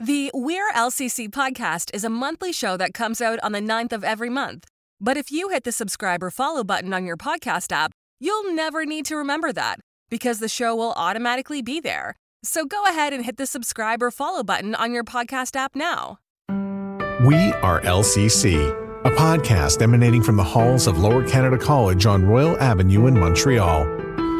The We're LCC podcast is a monthly show that comes out on the 9th of every month. But if you hit the subscribe or follow button on your podcast app, you'll never need to remember that because the show will automatically be there. So go ahead and hit the subscribe or follow button on your podcast app now. We are LCC, a podcast emanating from the halls of Lower Canada College on Royal Avenue in Montreal.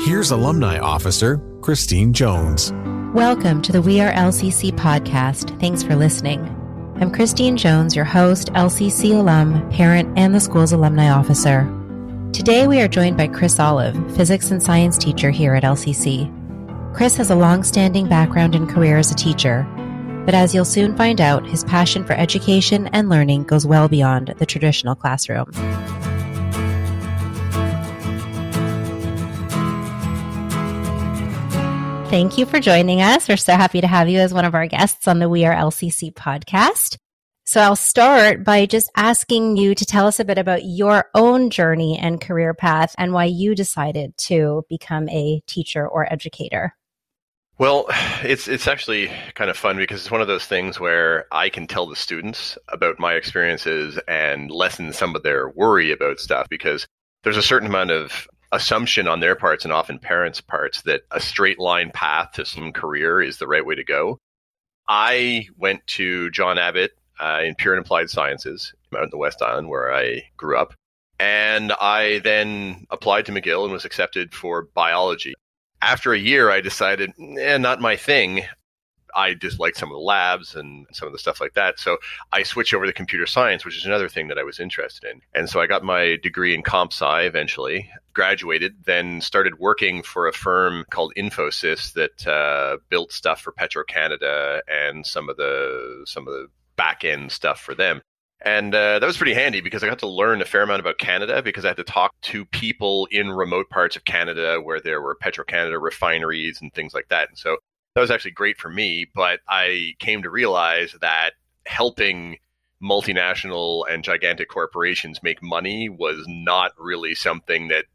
Here's Alumni Officer Christine Jones. Welcome to the We Are LCC podcast. Thanks for listening. I'm Christine Jones, your host, LCC alum, parent, and the school's alumni officer. Today we are joined by Chris Olive, physics and science teacher here at LCC. Chris has a long standing background and career as a teacher, but as you'll soon find out, his passion for education and learning goes well beyond the traditional classroom. Thank you for joining us. We're so happy to have you as one of our guests on the We Are LCC podcast. So I'll start by just asking you to tell us a bit about your own journey and career path and why you decided to become a teacher or educator. Well, it's it's actually kind of fun because it's one of those things where I can tell the students about my experiences and lessen some of their worry about stuff because there's a certain amount of assumption on their parts and often parents' parts that a straight line path to some career is the right way to go. I went to John Abbott uh, in Pure and Applied Sciences out in the West Island where I grew up. And I then applied to McGill and was accepted for biology. After a year, I decided, eh, not my thing. I just liked some of the labs and some of the stuff like that. So I switched over to computer science, which is another thing that I was interested in. And so I got my degree in comp sci eventually, graduated, then started working for a firm called Infosys that uh, built stuff for Petro Canada and some of the some of the back end stuff for them. And uh, that was pretty handy because I got to learn a fair amount about Canada because I had to talk to people in remote parts of Canada where there were Petro Canada refineries and things like that. And so that was actually great for me. But I came to realize that helping multinational and gigantic corporations make money was not really something that,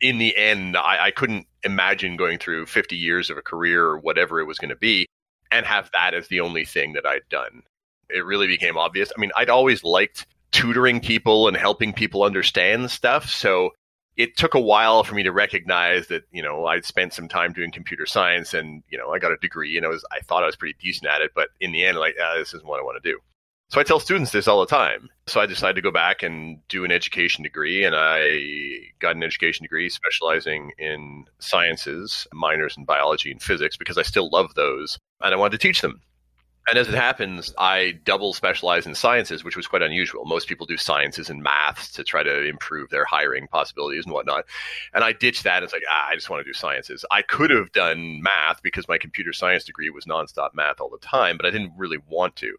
in the end, I, I couldn't imagine going through 50 years of a career or whatever it was going to be and have that as the only thing that I'd done. It really became obvious. I mean, I'd always liked tutoring people and helping people understand stuff. So it took a while for me to recognize that you know I'd spent some time doing computer science and you know I got a degree and I was I thought I was pretty decent at it, but in the end, like ah, this isn't what I want to do. So I tell students this all the time. So I decided to go back and do an education degree, and I got an education degree specializing in sciences, minors in biology and physics because I still love those, and I wanted to teach them. And as it happens, I double specialize in sciences, which was quite unusual. Most people do sciences and maths to try to improve their hiring possibilities and whatnot. And I ditched that. It's like, ah, I just want to do sciences. I could have done math because my computer science degree was nonstop math all the time, but I didn't really want to.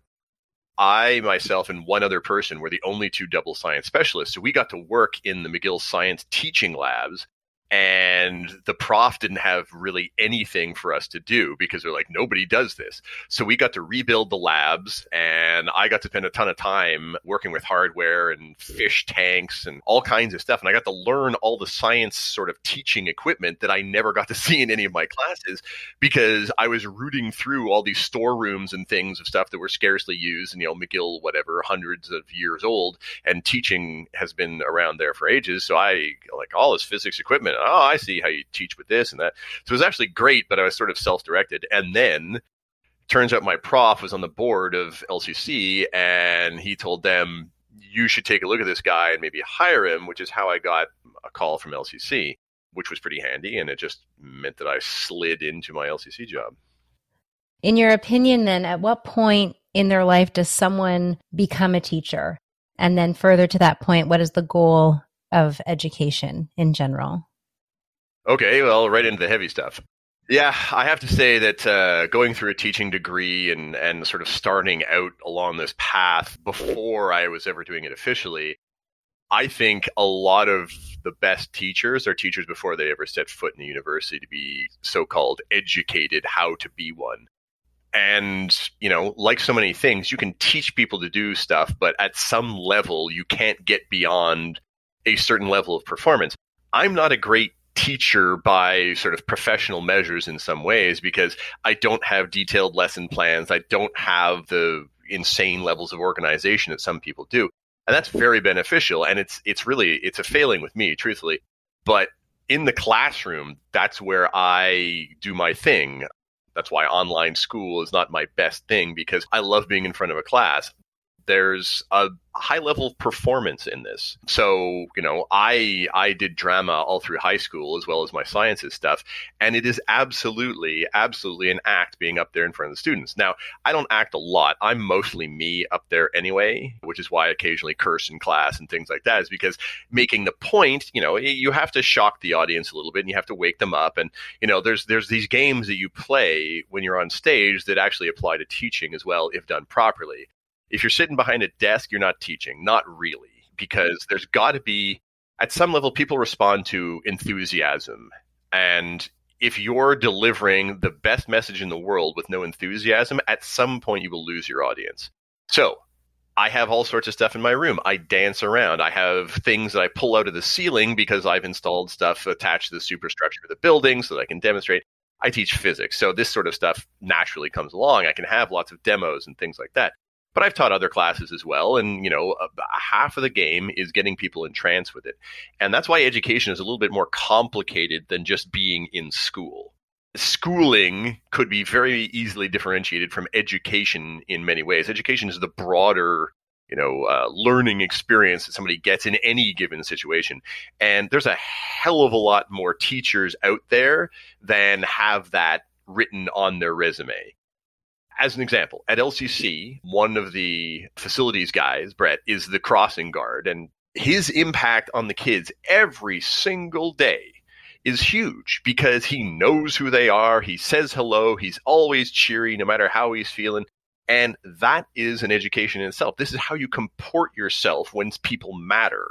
I myself and one other person were the only two double science specialists. So we got to work in the McGill Science teaching labs and the prof didn't have really anything for us to do because they're like nobody does this. So we got to rebuild the labs and i got to spend a ton of time working with hardware and fish tanks and all kinds of stuff and i got to learn all the science sort of teaching equipment that i never got to see in any of my classes because i was rooting through all these storerooms and things of stuff that were scarcely used and you know mcgill whatever hundreds of years old and teaching has been around there for ages. So i like all this physics equipment oh, I see how you teach with this and that. So it was actually great, but I was sort of self directed. And then turns out my prof was on the board of LCC and he told them, you should take a look at this guy and maybe hire him, which is how I got a call from LCC, which was pretty handy. And it just meant that I slid into my LCC job. In your opinion, then, at what point in their life does someone become a teacher? And then, further to that point, what is the goal of education in general? Okay, well, right into the heavy stuff. Yeah, I have to say that uh, going through a teaching degree and, and sort of starting out along this path before I was ever doing it officially, I think a lot of the best teachers are teachers before they ever set foot in the university to be so called educated how to be one. And, you know, like so many things, you can teach people to do stuff, but at some level, you can't get beyond a certain level of performance. I'm not a great teacher by sort of professional measures in some ways because I don't have detailed lesson plans. I don't have the insane levels of organization that some people do. And that's very beneficial. And it's it's really it's a failing with me, truthfully. But in the classroom, that's where I do my thing. That's why online school is not my best thing because I love being in front of a class there's a high level of performance in this. So, you know, I I did drama all through high school as well as my sciences stuff, and it is absolutely absolutely an act being up there in front of the students. Now, I don't act a lot. I'm mostly me up there anyway, which is why I occasionally curse in class and things like that is because making the point, you know, you have to shock the audience a little bit and you have to wake them up and, you know, there's there's these games that you play when you're on stage that actually apply to teaching as well if done properly if you're sitting behind a desk, you're not teaching. Not really, because there's got to be, at some level, people respond to enthusiasm. And if you're delivering the best message in the world with no enthusiasm, at some point you will lose your audience. So, I have all sorts of stuff in my room. I dance around. I have things that I pull out of the ceiling because I've installed stuff attached to the superstructure of the building so that I can demonstrate. I teach physics. So this sort of stuff naturally comes along. I can have lots of demos and things like that but I've taught other classes as well. And, you know, a half of the game is getting people in trance with it. And that's why education is a little bit more complicated than just being in school. Schooling could be very easily differentiated from education in many ways. Education is the broader you know, uh, learning experience that somebody gets in any given situation. And there's a hell of a lot more teachers out there than have that written on their resume as an example, at LCC, one of the facilities guys, Brett, is the crossing guard, and his impact on the kids every single day is huge because he knows who they are. He says hello. He's always cheery no matter how he's feeling. And that is an education in itself. This is how you comport yourself when people matter.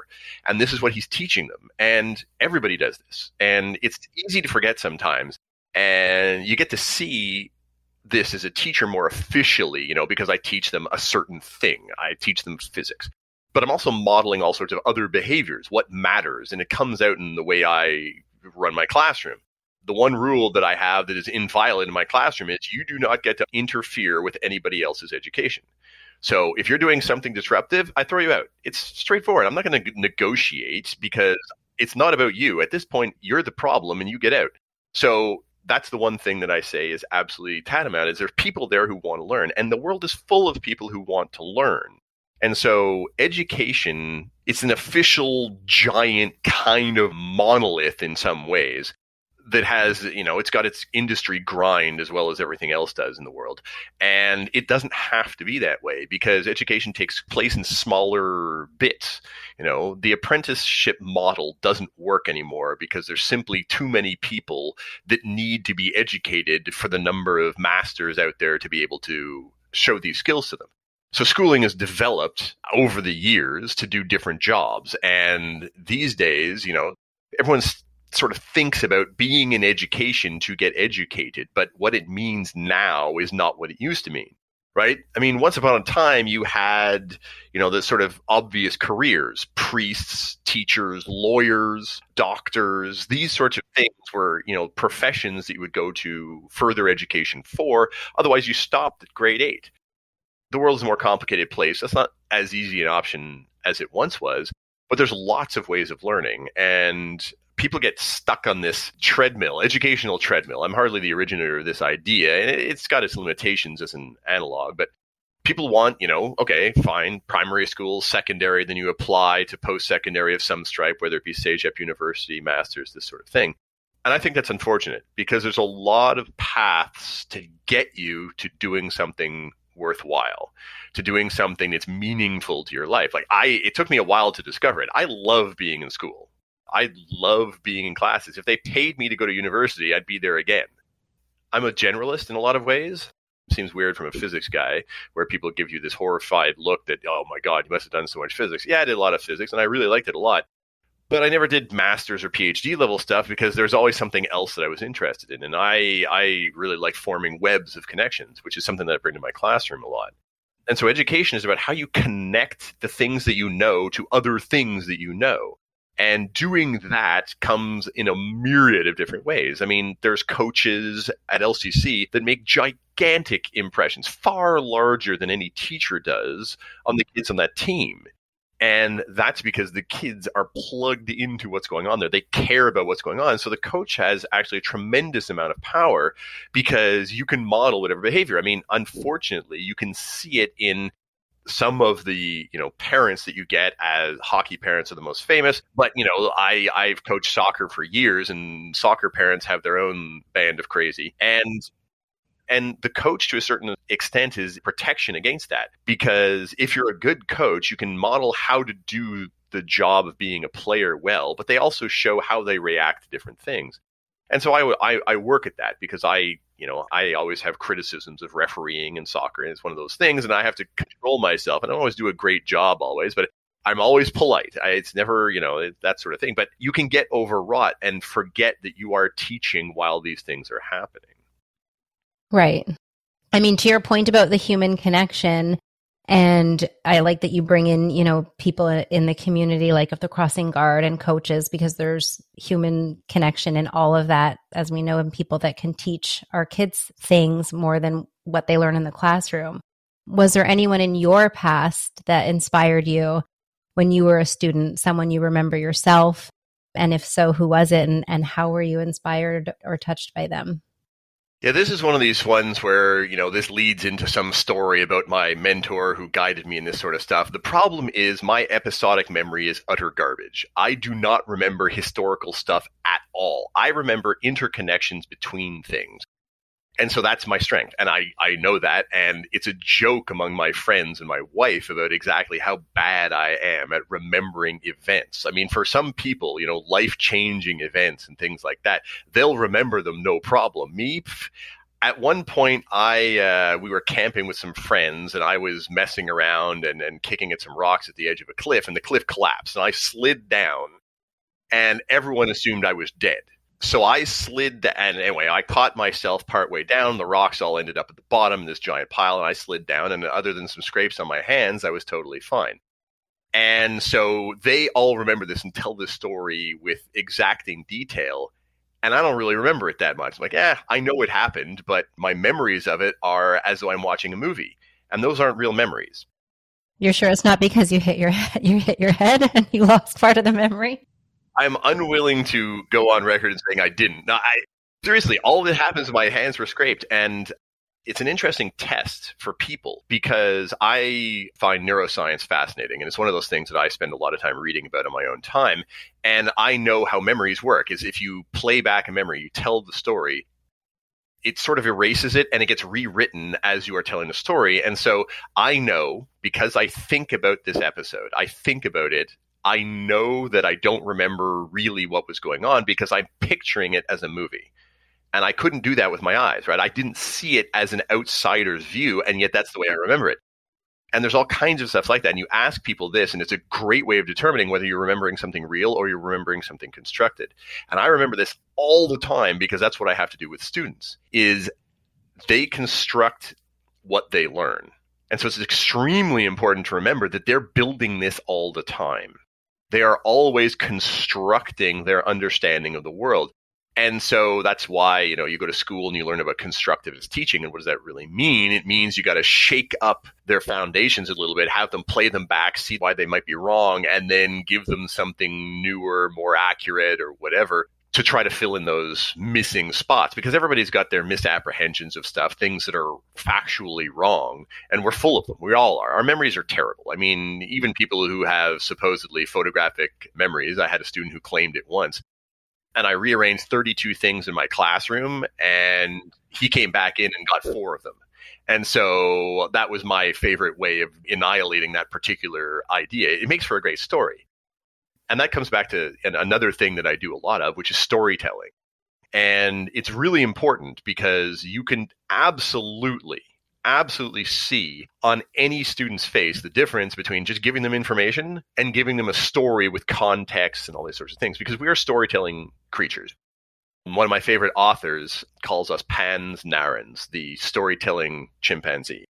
And this is what he's teaching them. And everybody does this. And it's easy to forget sometimes. And you get to see this as a teacher more officially, you know, because I teach them a certain thing. I teach them physics. But I'm also modeling all sorts of other behaviors, what matters, and it comes out in the way I run my classroom. The one rule that I have that is inviolate in my classroom is you do not get to interfere with anybody else's education. So if you're doing something disruptive, I throw you out. It's straightforward. I'm not going to negotiate because it's not about you. At this point, you're the problem and you get out. So that's the one thing that I say is absolutely tantamount is there's people there who want to learn and the world is full of people who want to learn. And so education, it's an official giant kind of monolith in some ways that has, you know, it's got its industry grind as well as everything else does in the world. And it doesn't have to be that way because education takes place in smaller bits. You know, the apprenticeship model doesn't work anymore because there's simply too many people that need to be educated for the number of masters out there to be able to show these skills to them. So schooling has developed over the years to do different jobs. And these days, you know, everyone's sort of thinks about being in education to get educated, but what it means now is not what it used to mean. Right? I mean, once upon a time, you had, you know, the sort of obvious careers priests, teachers, lawyers, doctors, these sorts of things were, you know, professions that you would go to further education for. Otherwise, you stopped at grade eight. The world is a more complicated place. That's not as easy an option as it once was, but there's lots of ways of learning. And people get stuck on this treadmill, educational treadmill. I'm hardly the originator of this idea, and it's got its limitations as an analog, but people want, you know, okay, fine, primary school, secondary, then you apply to post secondary of some stripe, whether it be CEGEP University, Masters, this sort of thing. And I think that's unfortunate because there's a lot of paths to get you to doing something worthwhile, to doing something that's meaningful to your life. Like I, it took me a while to discover it. I love being in school. I love being in classes. If they paid me to go to university, I'd be there again. I'm a generalist in a lot of ways. Seems weird from a physics guy, where people give you this horrified look that, oh my God, you must have done so much physics. Yeah, I did a lot of physics, and I really liked it a lot. But I never did master's or PhD level stuff because there's always something else that I was interested in. And I, I really like forming webs of connections, which is something that I bring to my classroom a lot. And so education is about how you connect the things that you know to other things that you know And doing that comes in a myriad of different ways. I mean, there's coaches at LCC that make gigantic impressions, far larger than any teacher does on the kids on that team. And that's because the kids are plugged into what's going on there. They care about what's going on. So the coach has actually a tremendous amount of power because you can model whatever behavior. I mean, unfortunately, you can see it in some of the you know parents that you get as hockey parents are the most famous but you know i i've coached soccer for years and soccer parents have their own band of crazy and and the coach, to a certain extent, is protection against that. Because if you're a good coach, you can model how to do the job of being a player well, but they also show how they react to different things. And so I, I, I work at that because I, you know, I always have criticisms of refereeing and soccer. And it's one of those things, and I have to control myself. I don't always do a great job always, but I'm always polite. I, it's never, you know, that sort of thing. But you can get overwrought and forget that you are teaching while these things are happening. Right. I mean, to your point about the human connection, and I like that you bring in, you know, people in the community, like of the crossing guard and coaches, because there's human connection and all of that, as we know, and people that can teach our kids things more than what they learn in the classroom. Was there anyone in your past that inspired you when you were a student, someone you remember yourself? And if so, who was it and, and how were you inspired or touched by them? Yeah, this is one of these ones where, you know, this leads into some story about my mentor who guided me in this sort of stuff. The problem is my episodic memory is utter garbage. I do not remember historical stuff at all. I remember interconnections between things and so that's my strength. And I, I know that. And it's a joke among my friends and my wife about exactly how bad i am at remembering events. I mean for some people you know life changing events and things like that they'll remember them no problem. Me at one point i uh, we were camping with some friends and i was messing around and, and kicking at some rocks at the edge of a cliff and the cliff collapsed and i slid down and everyone assumed i was dead so I slid, and anyway, I caught myself partway down. The rocks all ended up at the bottom in this giant pile, and I slid down. And other than some scrapes on my hands, I was totally fine. And so they all remember this and tell this story with exacting detail. And I don't really remember it that much. I'm like, yeah, I know it happened, but my memories of it are as though I'm watching a movie. And those aren't real memories. You're sure it's not because you hit your head, you hit your head and you lost part of the memory? I'm unwilling to go on record and saying I didn't. No, I seriously, all that happens, my hands were scraped, and it's an interesting test for people because I find neuroscience fascinating. And it's one of those things that I spend a lot of time reading about in my own time. And I know how memories work is if you play back a memory, you tell the story, it sort of erases it and it gets rewritten as you are telling the story. And so I know because I think about this episode, I think about it I know that I don't remember really what was going on because I'm picturing it as a movie. And I couldn't do that with my eyes, right? I didn't see it as an outsider's view, and yet that's the way I remember it. And there's all kinds of stuff like that. And you ask people this, and it's a great way of determining whether you're remembering something real or you're remembering something constructed. And I remember this all the time because that's what I have to do with students is they construct what they learn. And so it's extremely important to remember that they're building this all the time they are always constructing their understanding of the world. And so that's why, you know, you go to school and you learn about constructivist teaching. And what does that really mean? It means you got to shake up their foundations a little bit, have them play them back, see why they might be wrong, and then give them something newer, more accurate, or whatever to try to fill in those missing spots because everybody's got their misapprehensions of stuff, things that are factually wrong, and we're full of them. We all are. Our memories are terrible. I mean, even people who have supposedly photographic memories, I had a student who claimed it once, and I rearranged 32 things in my classroom, and he came back in and got four of them. And so that was my favorite way of annihilating that particular idea. It makes for a great story and that comes back to another thing that I do a lot of, which is storytelling. And it's really important because you can absolutely, absolutely see on any student's face the difference between just giving them information and giving them a story with context and all these sorts of things because we are storytelling creatures. One of my favorite authors calls us pans narrans, the storytelling chimpanzee.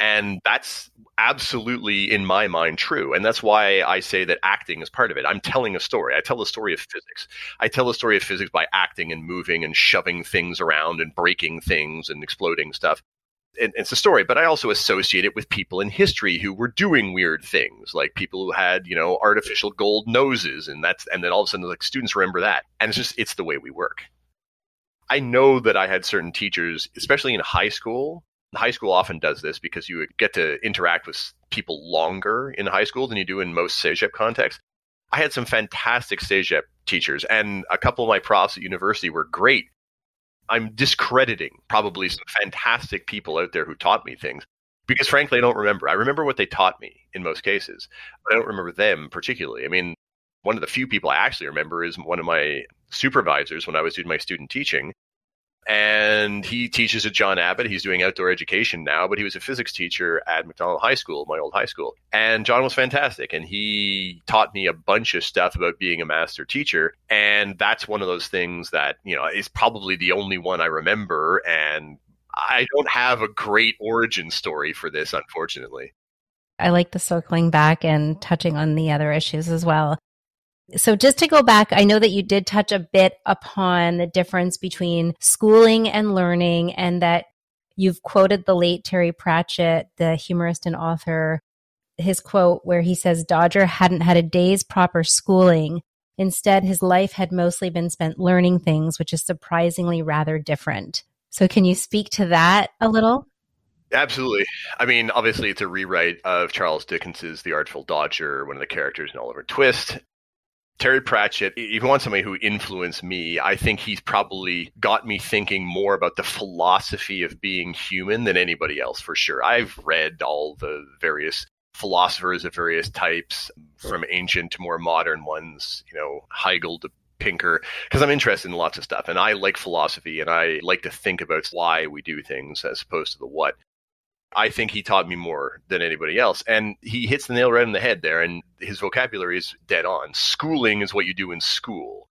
And that's absolutely, in my mind, true. And that's why I say that acting is part of it. I'm telling a story. I tell the story of physics. I tell the story of physics by acting and moving and shoving things around and breaking things and exploding stuff. And it's a story, but I also associate it with people in history who were doing weird things, like people who had, you know, artificial gold noses, and that's and then all of a sudden like students remember that. And it's just it's the way we work. I know that I had certain teachers, especially in high school, high school often does this because you get to interact with people longer in high school than you do in most CEGEP contexts. I had some fantastic CEGEP teachers, and a couple of my profs at university were great. I'm discrediting probably some fantastic people out there who taught me things because, frankly, I don't remember. I remember what they taught me in most cases, but I don't remember them particularly. I mean, one of the few people I actually remember is one of my supervisors when I was doing my student teaching and he teaches at John Abbott. He's doing outdoor education now, but he was a physics teacher at Macdonald High School, my old high school. And John was fantastic, and he taught me a bunch of stuff about being a master teacher. And that's one of those things that you know is probably the only one I remember. And I don't have a great origin story for this, unfortunately. I like the circling back and touching on the other issues as well. So just to go back, I know that you did touch a bit upon the difference between schooling and learning and that you've quoted the late Terry Pratchett, the humorist and author, his quote where he says Dodger hadn't had a day's proper schooling. Instead, his life had mostly been spent learning things, which is surprisingly rather different. So can you speak to that a little? Absolutely. I mean, obviously, it's a rewrite of Charles Dickens's The Artful Dodger, one of the characters in Oliver Twist. Terry Pratchett, if you want somebody who influenced me, I think he's probably got me thinking more about the philosophy of being human than anybody else for sure. I've read all the various philosophers of various types, from ancient to more modern ones, you know, Hegel to Pinker, because I'm interested in lots of stuff. And I like philosophy and I like to think about why we do things as opposed to the what. I think he taught me more than anybody else. And he hits the nail right on the head there. And his vocabulary is dead on. Schooling is what you do in school.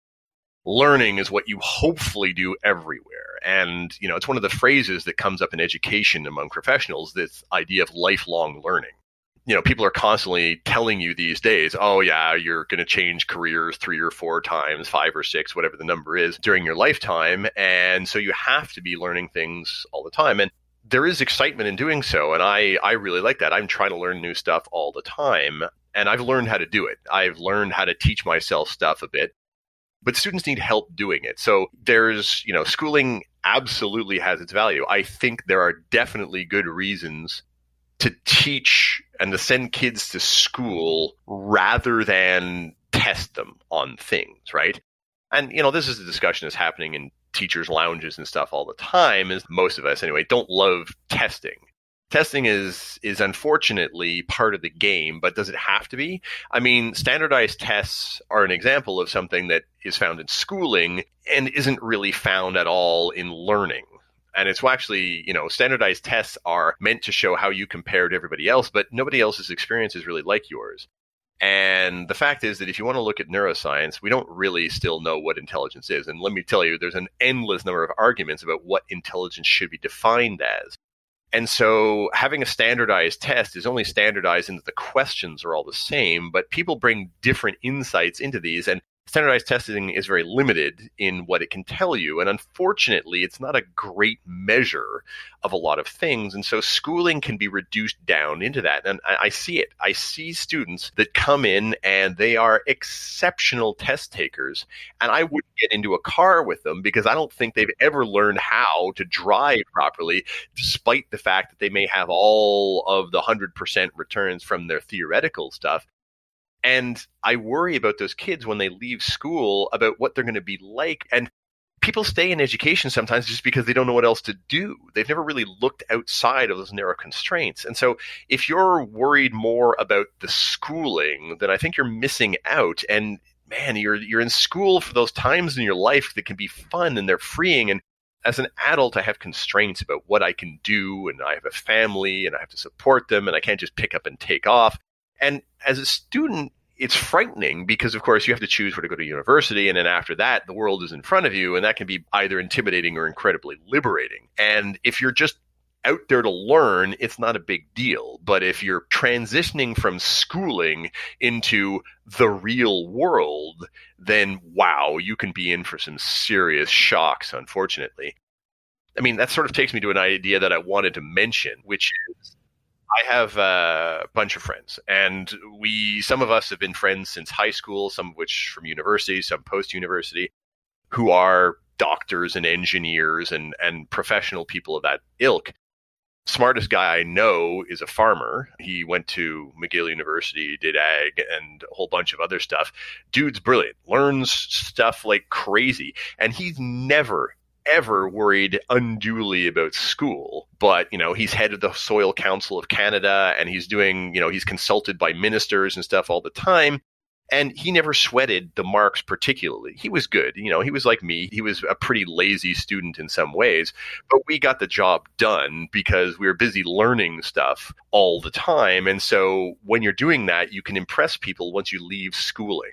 Learning is what you hopefully do everywhere. And, you know, it's one of the phrases that comes up in education among professionals this idea of lifelong learning. You know, people are constantly telling you these days, oh, yeah, you're going to change careers three or four times, five or six, whatever the number is during your lifetime. And so you have to be learning things all the time. And there is excitement in doing so and I I really like that. I'm trying to learn new stuff all the time and I've learned how to do it. I've learned how to teach myself stuff a bit. But students need help doing it. So there's, you know, schooling absolutely has its value. I think there are definitely good reasons to teach and to send kids to school rather than test them on things, right? And you know, this is a discussion that's happening in teachers' lounges and stuff all the time is most of us anyway don't love testing. Testing is is unfortunately part of the game, but does it have to be? I mean, standardized tests are an example of something that is found in schooling and isn't really found at all in learning. And it's actually, you know, standardized tests are meant to show how you compare to everybody else, but nobody else's experience is really like yours. And the fact is that if you want to look at neuroscience, we don't really still know what intelligence is. And let me tell you, there's an endless number of arguments about what intelligence should be defined as. And so having a standardized test is only standardized in that the questions are all the same, but people bring different insights into these. And standardized testing is very limited in what it can tell you. And unfortunately, it's not a great measure of a lot of things. And so schooling can be reduced down into that. And I, I see it. I see students that come in and they are exceptional test takers. And I wouldn't get into a car with them because I don't think they've ever learned how to drive properly, despite the fact that they may have all of the 100% returns from their theoretical stuff. And I worry about those kids when they leave school about what they're going to be like. And people stay in education sometimes just because they don't know what else to do. They've never really looked outside of those narrow constraints. And so if you're worried more about the schooling, then I think you're missing out. And man, you're you're in school for those times in your life that can be fun and they're freeing and as an adult, I have constraints about what I can do, and I have a family, and I have to support them, and I can't just pick up and take off. And as a student, it's frightening because, of course, you have to choose where to go to university. And then after that, the world is in front of you. And that can be either intimidating or incredibly liberating. And if you're just out there to learn, it's not a big deal. But if you're transitioning from schooling into the real world, then wow, you can be in for some serious shocks, unfortunately. I mean, that sort of takes me to an idea that I wanted to mention, which is I have a bunch of friends, and we some of us have been friends since high school, some of which from university, some post university, who are doctors and engineers and and professional people of that ilk. Smartest guy I know is a farmer. He went to McGill University, did ag, and a whole bunch of other stuff. Dude's brilliant, learns stuff like crazy, and he's never ever worried unduly about school. But, you know, he's head of the Soil Council of Canada and he's doing, you know, he's consulted by ministers and stuff all the time. And he never sweated the marks particularly. He was good. You know, he was like me. He was a pretty lazy student in some ways, but we got the job done because we were busy learning stuff all the time. And so when you're doing that, you can impress people once you leave schooling.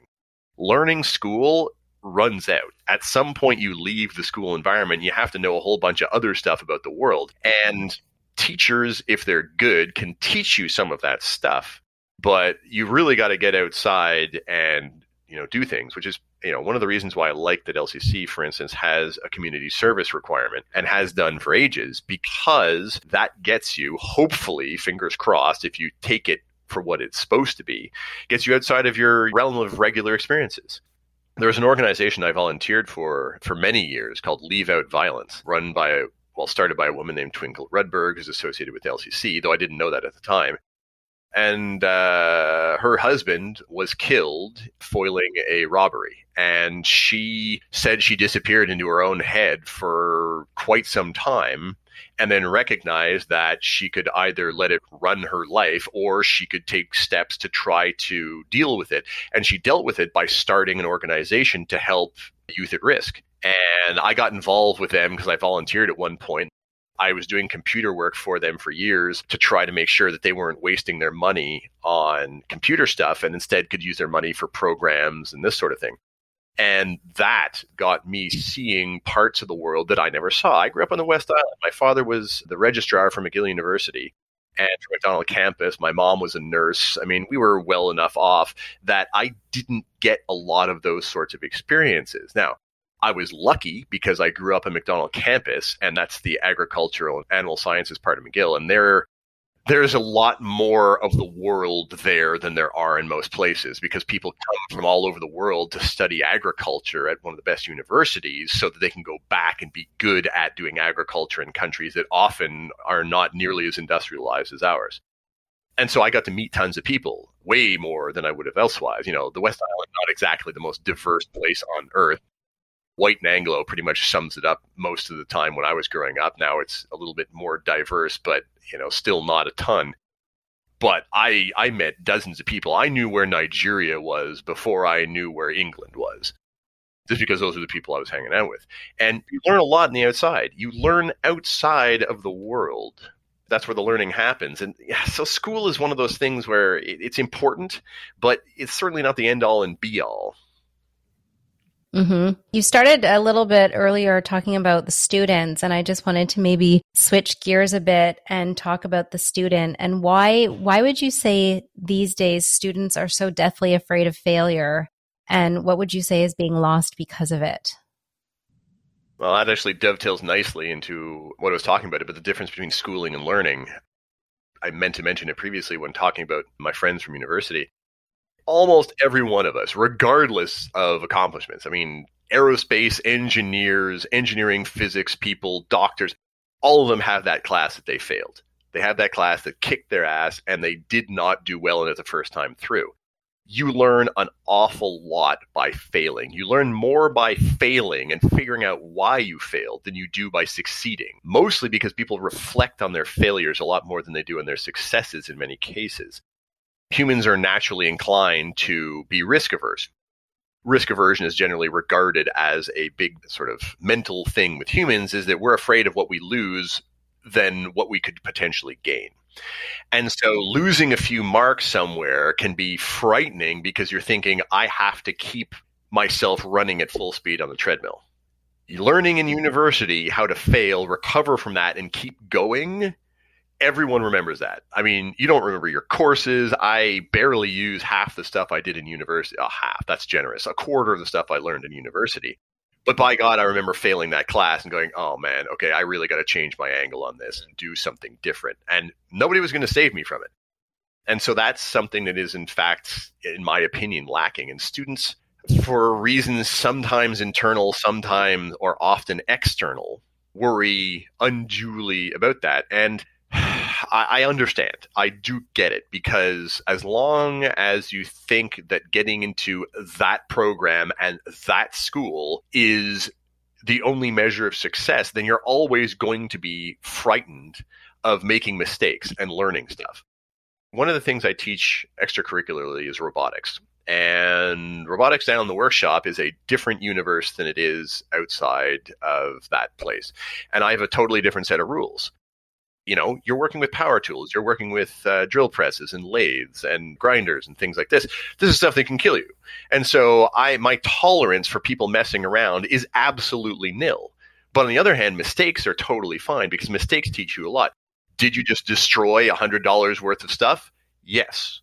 Learning school runs out. At some point, you leave the school environment, you have to know a whole bunch of other stuff about the world. And teachers, if they're good, can teach you some of that stuff. But you really got to get outside and you know do things, which is you know one of the reasons why I like that LCC, for instance, has a community service requirement and has done for ages because that gets you, hopefully, fingers crossed, if you take it for what it's supposed to be, gets you outside of your realm of regular experiences. There was an organization I volunteered for for many years called Leave Out Violence, run by well, started by a woman named Twinkle Rudberg, who's associated with LCC, though I didn't know that at the time. And uh, her husband was killed foiling a robbery. And she said she disappeared into her own head for quite some time and then recognize that she could either let it run her life or she could take steps to try to deal with it. And she dealt with it by starting an organization to help youth at risk. And I got involved with them because I volunteered at one point. I was doing computer work for them for years to try to make sure that they weren't wasting their money on computer stuff and instead could use their money for programs and this sort of thing. And that got me seeing parts of the world that I never saw. I grew up on the West Island. My father was the registrar for McGill University and for Macdonald campus. My mom was a nurse. I mean, we were well enough off that I didn't get a lot of those sorts of experiences. Now, I was lucky because I grew up on Macdonald campus, and that's the agricultural and animal sciences part of McGill. And there there's a lot more of the world there than there are in most places because people come from all over the world to study agriculture at one of the best universities so that they can go back and be good at doing agriculture in countries that often are not nearly as industrialized as ours. And so I got to meet tons of people, way more than I would have elsewise. You know, the West Island not exactly the most diverse place on earth. White and Anglo pretty much sums it up most of the time when I was growing up. Now it's a little bit more diverse, but you know, still not a ton. But I I met dozens of people. I knew where Nigeria was before I knew where England was. Just because those are the people I was hanging out with. And you learn a lot in the outside. You learn outside of the world. That's where the learning happens. And yeah, so school is one of those things where it's important, but it's certainly not the end all and be all. Mm-hmm. You started a little bit earlier talking about the students, and I just wanted to maybe switch gears a bit and talk about the student and why. Why would you say these days students are so deathly afraid of failure, and what would you say is being lost because of it? Well, that actually dovetails nicely into what I was talking about about the difference between schooling and learning. I meant to mention it previously when talking about my friends from university almost every one of us, regardless of accomplishments. I mean, aerospace engineers, engineering physics people, doctors, all of them have that class that they failed. They have that class that kicked their ass and they did not do well in it the first time through. You learn an awful lot by failing. You learn more by failing and figuring out why you failed than you do by succeeding. Mostly because people reflect on their failures a lot more than they do on their successes in many cases humans are naturally inclined to be risk averse. Risk aversion is generally regarded as a big sort of mental thing with humans is that we're afraid of what we lose than what we could potentially gain. And so losing a few marks somewhere can be frightening because you're thinking, I have to keep myself running at full speed on the treadmill. learning in university how to fail, recover from that, and keep going everyone remembers that. I mean, you don't remember your courses. I barely use half the stuff I did in university. Oh, uh, half, that's generous. A quarter of the stuff I learned in university. But by God, I remember failing that class and going, oh man, okay, I really got to change my angle on this and do something different. And nobody was going to save me from it. And so that's something that is, in fact, in my opinion, lacking. And students, for reasons sometimes internal, sometimes or often external, worry unduly about that. And I, I understand. I do get it because as long as you think that getting into that program and that school is the only measure of success, then you're always going to be frightened of making mistakes and learning stuff. One of the things I teach extracurricularly is robotics. And robotics down in the workshop is a different universe than it is outside of that place. And I have a totally different set of rules you know, you're working with power tools, you're working with uh, drill presses and lathes and grinders and things like this. This is stuff that can kill you. And so I my tolerance for people messing around is absolutely nil. But on the other hand, mistakes are totally fine because mistakes teach you a lot. Did you just destroy $100 worth of stuff? Yes.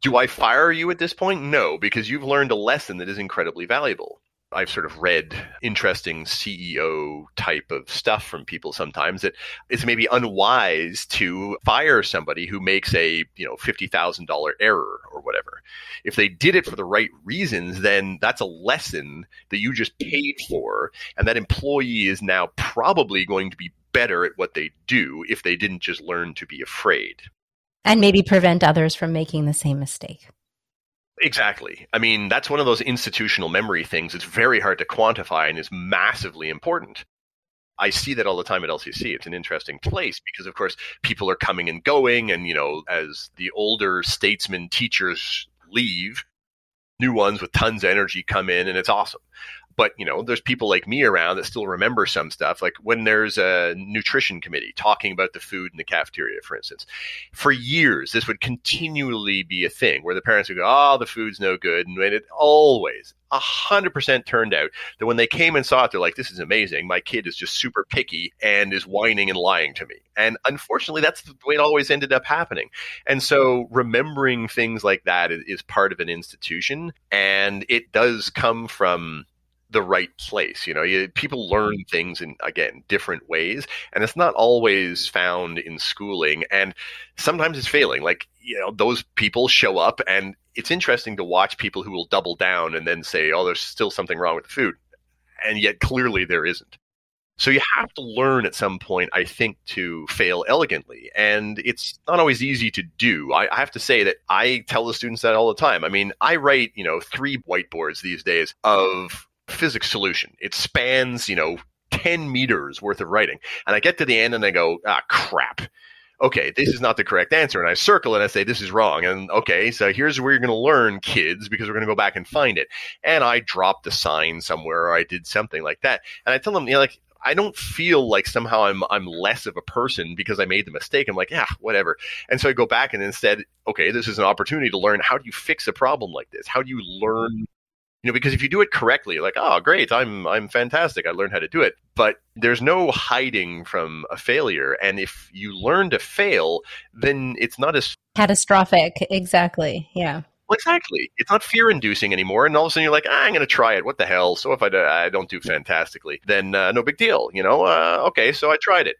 Do I fire you at this point? No, because you've learned a lesson that is incredibly valuable. I've sort of read interesting CEO type of stuff from people sometimes that it's maybe unwise to fire somebody who makes a, you know, $50,000 error or whatever. If they did it for the right reasons, then that's a lesson that you just paid for. And that employee is now probably going to be better at what they do if they didn't just learn to be afraid. And maybe prevent others from making the same mistake. Exactly. I mean, that's one of those institutional memory things. It's very hard to quantify and is massively important. I see that all the time at LCC. It's an interesting place because, of course, people are coming and going. And, you know, as the older statesmen teachers leave, new ones with tons of energy come in, and it's awesome but you know there's people like me around that still remember some stuff like when there's a nutrition committee talking about the food in the cafeteria for instance. For years this would continually be a thing where the parents would go oh the food's no good and it always 100% turned out that when they came and saw it they're like this is amazing. My kid is just super picky and is whining and lying to me. And unfortunately that's the way it always ended up happening. And so remembering things like that is, is part of an institution and it does come from the right place. You know, you, people mm-hmm. learn things in again different ways, and it's not always mm-hmm. found in schooling, and sometimes it's failing. Like you know, those people show up, and it's interesting to watch people who will double down and then say, "Oh, there's still something wrong with the food," and yet clearly there isn't. So you have to learn at some point, I think, to fail elegantly. And it's not always easy to do. I, I, have to say that I tell the students that all the time. I mean, I write, you know, three whiteboards these days of physics solution. It spans, you know, 10 meters worth of writing. And I get to the end and I go, ah, crap. Okay, this is not the correct answer. And I circle and I say, this is wrong. And okay, so here's where you're going to learn, kids, because we're going to go back and find it. And I dropped a sign somewhere or I did something like that. And I tell them, you know, like, I don't feel like somehow I'm I'm less of a person because I made the mistake. I'm like, yeah, whatever. And so I go back and instead, okay, this is an opportunity to learn how do you fix a problem like this? How do you learn you know because if you do it correctly like oh great i'm i'm fantastic i learned how to do it but there's no hiding from a failure and if you learn to fail then it's not as catastrophic exactly yeah well, exactly. It's not fear inducing anymore. And all of a sudden you're like, ah, I'm going to try it. What the hell? So if I, I don't do fantastically, then uh, no big deal. You know, uh, okay, so I tried it.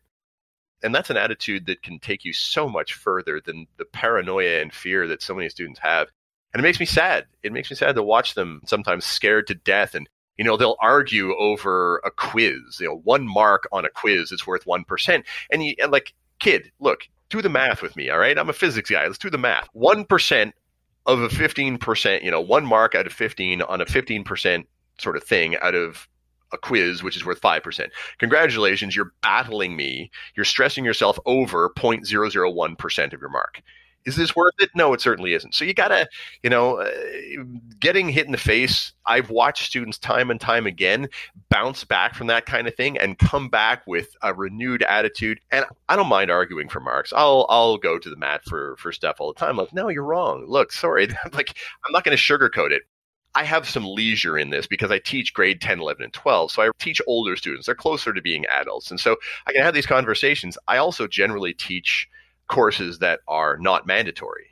And that's an attitude that can take you so much further than the paranoia and fear that so many students have and it makes me sad. It makes me sad to watch them sometimes scared to death. And you know they'll argue over a quiz. You know one mark on a quiz is worth 1% and you and like kid look do the math with me all right? I'm a physics guy. Let's do the math. 1% of a 15% you know one mark out of 15 on a 15% sort of thing out of a quiz which is worth 5%. Congratulations, you're battling me. You're stressing yourself over 0.001% of your mark is this worth it? No, it certainly isn't. So you got to, you know, uh, getting hit in the face. I've watched students time and time again bounce back from that kind of thing and come back with a renewed attitude. And I don't mind arguing for marks. I'll I'll go to the mat for for stuff all the time. Like, no, you're wrong. Look, sorry. like, I'm not going to sugarcoat it. I have some leisure in this because I teach grade 10, 11, and 12. So I teach older students. They're closer to being adults. And so I can have these conversations. I also generally teach courses that are not mandatory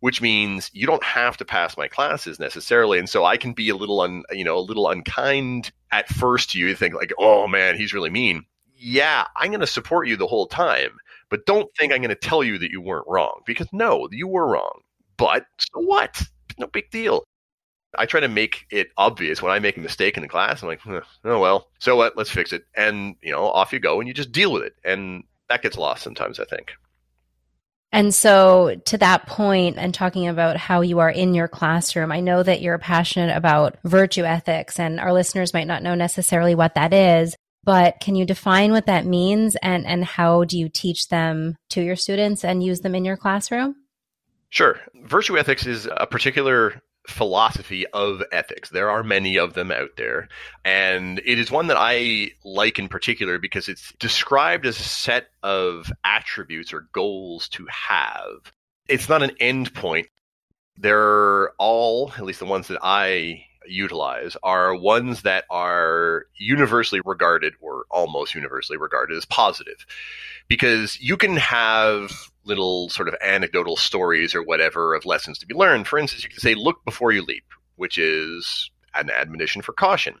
which means you don't have to pass my classes necessarily and so i can be a little un, you know a little unkind at first to you think like oh man he's really mean yeah i'm going to support you the whole time but don't think i'm going to tell you that you weren't wrong because no you were wrong but so what no big deal I try to make it obvious when I make a mistake in the class. I'm like, oh well, so what? Let's fix it, and you know, off you go, and you just deal with it, and that gets lost sometimes. I think. And so, to that point, and talking about how you are in your classroom, I know that you're passionate about virtue ethics, and our listeners might not know necessarily what that is. But can you define what that means, and and how do you teach them to your students and use them in your classroom? Sure. Virtue ethics is a particular philosophy of ethics. There are many of them out there. And it is one that I like in particular because it's described as a set of attributes or goals to have. It's not an end point. They're all, at least the ones that I utilize, are ones that are universally regarded or almost universally regarded as positive. Because you can have little sort of anecdotal stories or whatever of lessons to be learned. For instance, you can say, look before you leap, which is an admonition for caution.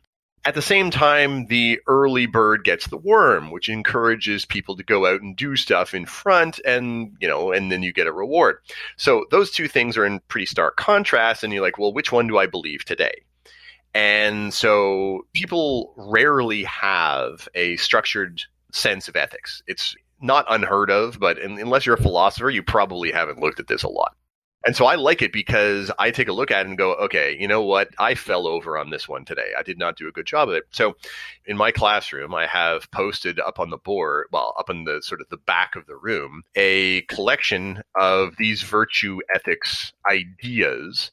At the same time, the early bird gets the worm, which encourages people to go out and do stuff in front and, you know, and then you get a reward. So those two things are in pretty stark contrast. And you're like, well, which one do I believe today? And so people rarely have a structured sense of ethics. It's not unheard of, but unless you're a philosopher, you probably haven't looked at this a lot. And so I like it because I take a look at it and go, okay, you know what? I fell over on this one today. I did not do a good job of it. So in my classroom, I have posted up on the board, well, up in the sort of the back of the room, a collection of these virtue ethics ideas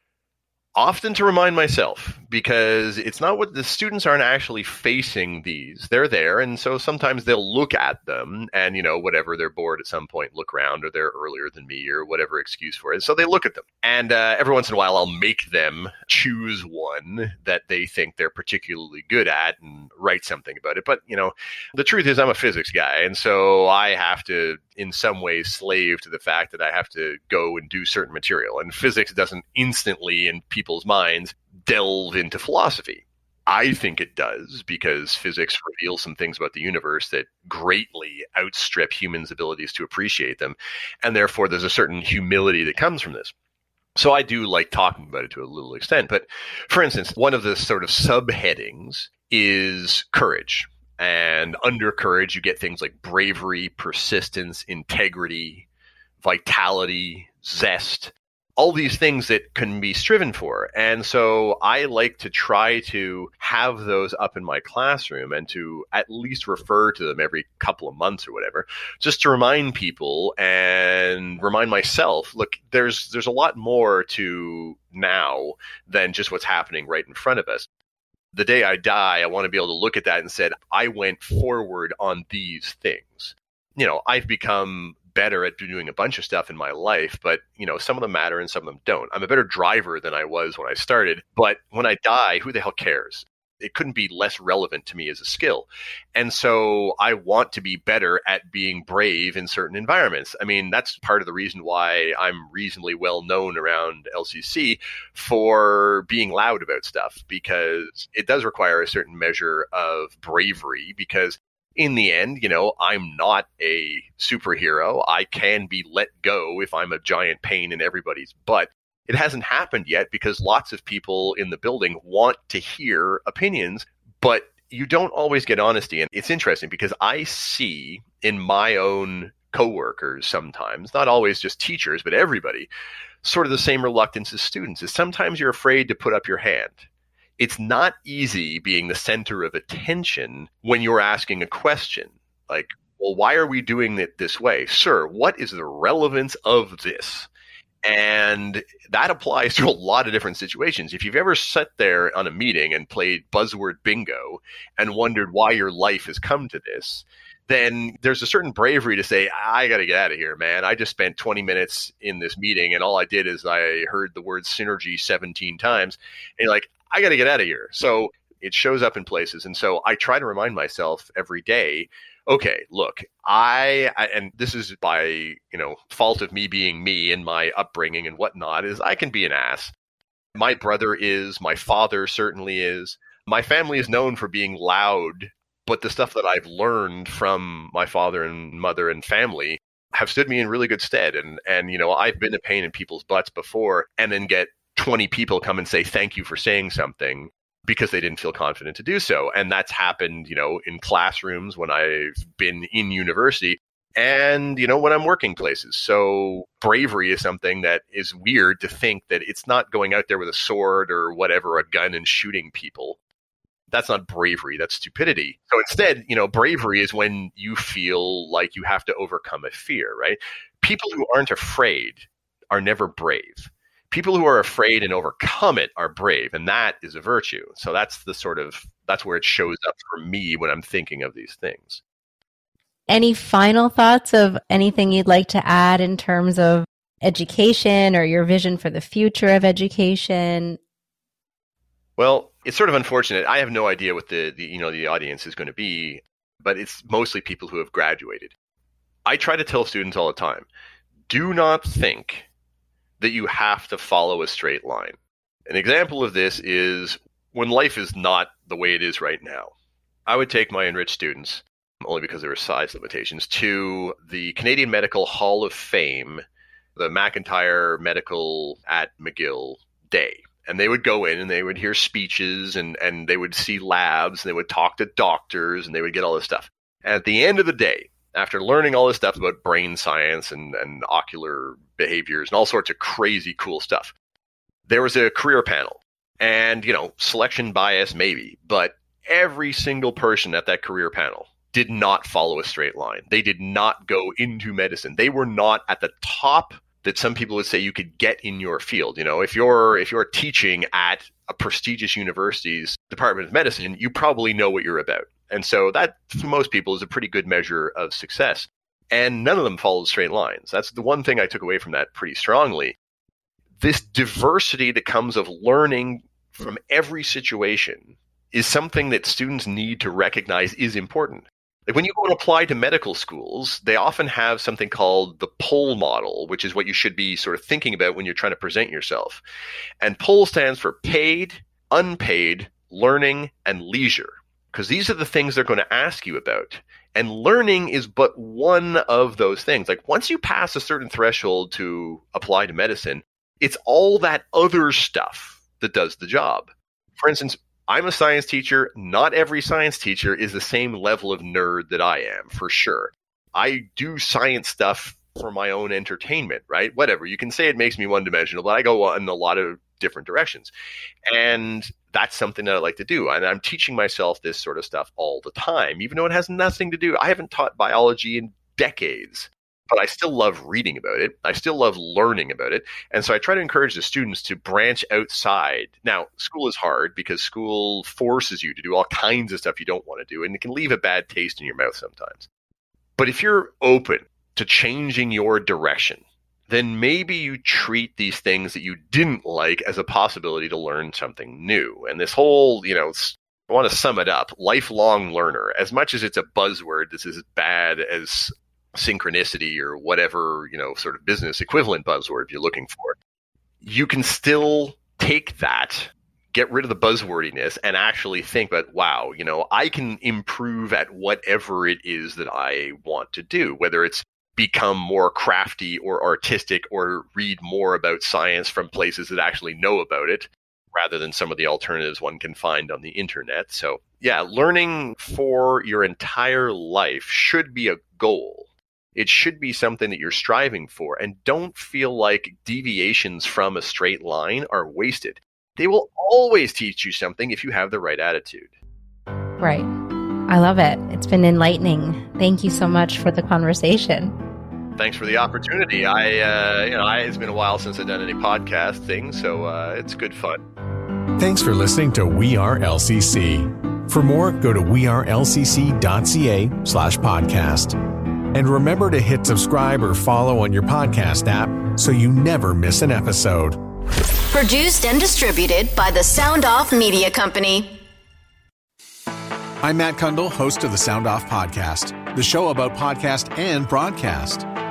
often to remind myself because it's not what the students aren't actually facing these. They're there and so sometimes they'll look at them and you know whatever they're bored at some point look around or they're earlier than me or whatever excuse for it. So they look at them. And uh, every once in a while i'll make them choose one that they think they're particularly good at and write something about it. But you know the truth is i'm a physics guy and so i have to in some ways slave to the fact that i have to go and do certain material. And physics doesn't instantly and people people's minds delve into philosophy. I think it does because physics reveals some things about the universe that greatly outstrip humans' abilities to appreciate them. And therefore, there's a certain humility that comes from this. So I do like talking about it to a little extent. But for instance, one of the sort of subheadings is courage. And under courage, you get things like bravery, persistence, integrity, vitality, zest, all these things that can be striven for. And so I like to try to have those up in my classroom and to at least refer to them every couple of months or whatever, just to remind people and remind myself, look, there's there's a lot more to now than just what's happening right in front of us. The day I die, I want to be able to look at that and said, I went forward on these things. You know, I've become better at doing a bunch of stuff in my life, but you know, some of them matter and some of them don't. I'm a better driver than I was when I started, but when I die, who the hell cares? It couldn't be less relevant to me as a skill. And so I want to be better at being brave in certain environments. I mean, that's part of the reason why I'm reasonably well known around LCC for being loud about stuff because it does require a certain measure of bravery because in the end, you know, I'm not a superhero. I can be let go if I'm a giant pain in everybody's butt. It hasn't happened yet because lots of people in the building want to hear opinions, but you don't always get honesty. And it's interesting because I see in my own coworkers sometimes, not always just teachers, but everybody, sort of the same reluctance as students is sometimes you're afraid to put up your hand it's not easy being the center of attention when you're asking a question like, well, why are we doing it this way? Sir, what is the relevance of this? And that applies to a lot of different situations. If you've ever sat there on a meeting and played buzzword bingo and wondered why your life has come to this, then there's a certain bravery to say, I got to get out of here, man. I just spent 20 minutes in this meeting and all I did is I heard the word synergy 17 times. And like, I got to get out of here. So it shows up in places. And so I try to remind myself every day okay, look, I, I, and this is by you know fault of me being me and my upbringing and whatnot is I can be an ass. My brother is, my father certainly is. My family is known for being loud, but the stuff that I've learned from my father and mother and family have stood me in really good stead. And and you know I've been a pain in people's butts before, and then get 20 people come and say thank you for saying something because they didn't feel confident to do so. And that's happened, you know, in classrooms when I've been in university and, you know, when I'm working places. So bravery is something that is weird to think that it's not going out there with a sword or whatever, a gun and shooting people. That's not bravery, that's stupidity. So instead, you know, bravery is when you feel like you have to overcome a fear, right? People who aren't afraid are never brave people who are afraid and overcome it are brave and that is a virtue. So that's the sort of that's where it shows up for me when i'm thinking of these things. Any final thoughts of anything you'd like to add in terms of education or your vision for the future of education? Well it's sort of unfortunate. I have no idea what the, the you know the audience is going to be but it's mostly people who have graduated. I try to tell students all the time do not think that you have to follow a straight line. An example of this is when life is not the way it is right now. I would take my enriched students, only because there were size limitations, to the Canadian Medical Hall of Fame, the McIntyre Medical at McGill Day. And they would go in and they would hear speeches and, and they would see labs and they would talk to doctors and they would get all this stuff. And at the end of the day, after learning all this stuff about brain science and, and ocular behaviors and all sorts of crazy cool stuff, there was a career panel. And, you know, selection bias, maybe, but every single person at that career panel did not follow a straight line. They did not go into medicine. They were not at the top that some people would say you could get in your field. You know, if you're if you're teaching at a prestigious university's Department of Medicine, you probably know what you're about. And so that, for most people, is a pretty good measure of success. And none of them followed straight lines. That's the one thing I took away from that pretty strongly. This diversity that comes of learning from every situation is something that students need to recognize is important. Like when you go and apply to medical schools, they often have something called the pull model, which is what you should be sort of thinking about when you're trying to present yourself. And pull stands for paid, unpaid, learning, and leisure because these are the things they're going to ask you about. And learning is but one of those things. Like once you pass a certain threshold to apply to medicine, it's all that other stuff that does the job. For instance, I'm a science teacher. Not every science teacher is the same level of nerd that I am, for sure. I do science stuff for my own entertainment, right? Whatever. You can say it makes me one dimensional, but I go in a lot of different directions. And that's something that I like to do. And I'm teaching myself this sort of stuff all the time, even though it has nothing to do. I haven't taught biology in decades, but I still love reading about it. I still love learning about it. And so I try to encourage the students to branch outside. Now, school is hard because school forces you to do all kinds of stuff you don't want to do, and it can leave a bad taste in your mouth sometimes. But if you're open to changing your direction, then maybe you treat these things that you didn't like as a possibility to learn something new. And this whole, you know, I want to sum it up lifelong learner, as much as it's a buzzword, this is as bad as synchronicity or whatever, you know, sort of business equivalent buzzword you're looking for. You can still take that, get rid of the buzzwordiness, and actually think that, wow, you know, I can improve at whatever it is that I want to do, whether it's become more crafty or artistic or read more about science from places that actually know about it rather than some of the alternatives one can find on the internet. So, yeah, learning for your entire life should be a goal. It should be something that you're striving for, and don't feel like deviations from a straight line are wasted. They will always teach you something if you have the right attitude. Right. I love it. It's been enlightening. Thank you so much for the conversation. Thanks for the opportunity. I, uh, you know, I, it's been a while since I've done any podcast things, so uh, it's good fun. Thanks for listening to We Are LCC. For more, go to wearelcc.ca slash podcast. And remember to hit subscribe or follow on your podcast app so you never miss an episode. Produced and distributed by the Sound Off Media Company. I'm Matt Cundill, host of the Sound Off Podcast, the show about podcast and broadcast.